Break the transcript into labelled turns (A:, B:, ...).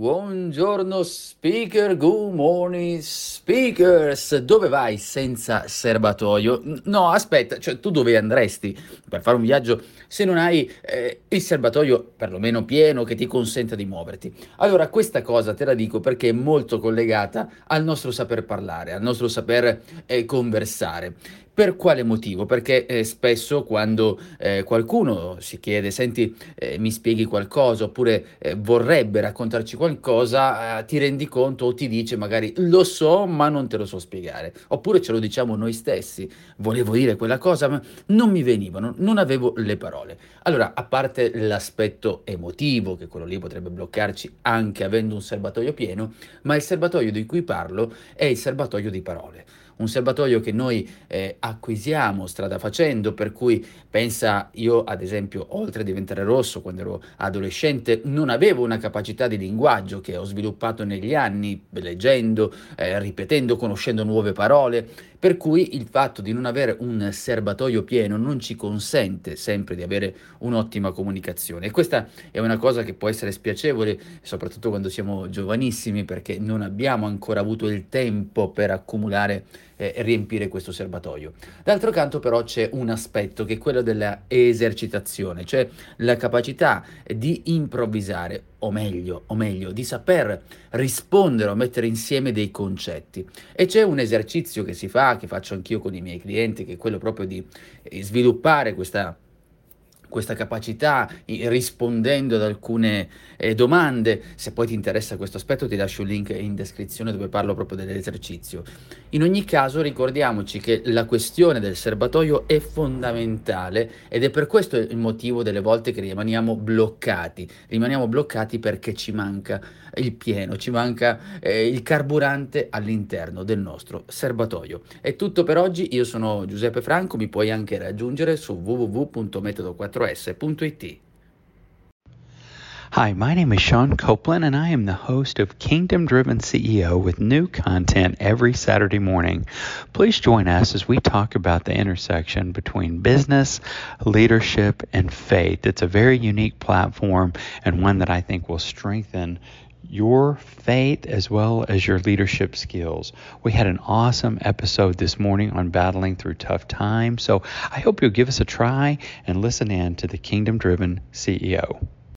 A: Buongiorno speaker, good morning speakers. Dove vai senza serbatoio? No, aspetta, cioè tu dove andresti per fare un viaggio se non hai eh, il serbatoio perlomeno pieno che ti consenta di muoverti? Allora, questa cosa te la dico perché è molto collegata al nostro saper parlare, al nostro saper eh, conversare. Per quale motivo? Perché eh, spesso quando eh, qualcuno si chiede, senti, eh, mi spieghi qualcosa, oppure eh, vorrebbe raccontarci qualcosa, eh, ti rendi conto o ti dice magari lo so, ma non te lo so spiegare. Oppure ce lo diciamo noi stessi, volevo dire quella cosa, ma non mi venivano, non avevo le parole. Allora, a parte l'aspetto emotivo, che quello lì potrebbe bloccarci anche avendo un serbatoio pieno, ma il serbatoio di cui parlo è il serbatoio di parole un serbatoio che noi eh, acquisiamo strada facendo, per cui pensa io ad esempio, oltre a diventare rosso quando ero adolescente, non avevo una capacità di linguaggio che ho sviluppato negli anni, leggendo, eh, ripetendo, conoscendo nuove parole, per cui il fatto di non avere un serbatoio pieno non ci consente sempre di avere un'ottima comunicazione. E questa è una cosa che può essere spiacevole, soprattutto quando siamo giovanissimi perché non abbiamo ancora avuto il tempo per accumulare eh, riempire questo serbatoio. D'altro canto però c'è un aspetto che è quello della esercitazione, cioè la capacità di improvvisare, o meglio, o meglio, di saper rispondere o mettere insieme dei concetti. E c'è un esercizio che si fa, che faccio anch'io con i miei clienti, che è quello proprio di eh, sviluppare questa questa capacità rispondendo ad alcune eh, domande. Se poi ti interessa questo aspetto ti lascio il link in descrizione dove parlo proprio dell'esercizio. In ogni caso ricordiamoci che la questione del serbatoio è fondamentale ed è per questo il motivo delle volte che rimaniamo bloccati. Rimaniamo bloccati perché ci manca il pieno, ci manca eh, il carburante all'interno del nostro serbatoio. È tutto per oggi, io sono Giuseppe Franco, mi puoi anche raggiungere su www.metodo4s.it.
B: Hi, my name is Sean Copeland, and I am the host of Kingdom Driven CEO with new content every Saturday morning. Please join us as we talk about the intersection between business, leadership, and faith. It's a very unique platform and one that I think will strengthen your faith as well as your leadership skills. We had an awesome episode this morning on battling through tough times. So I hope you'll give us a try and listen in to the Kingdom Driven CEO.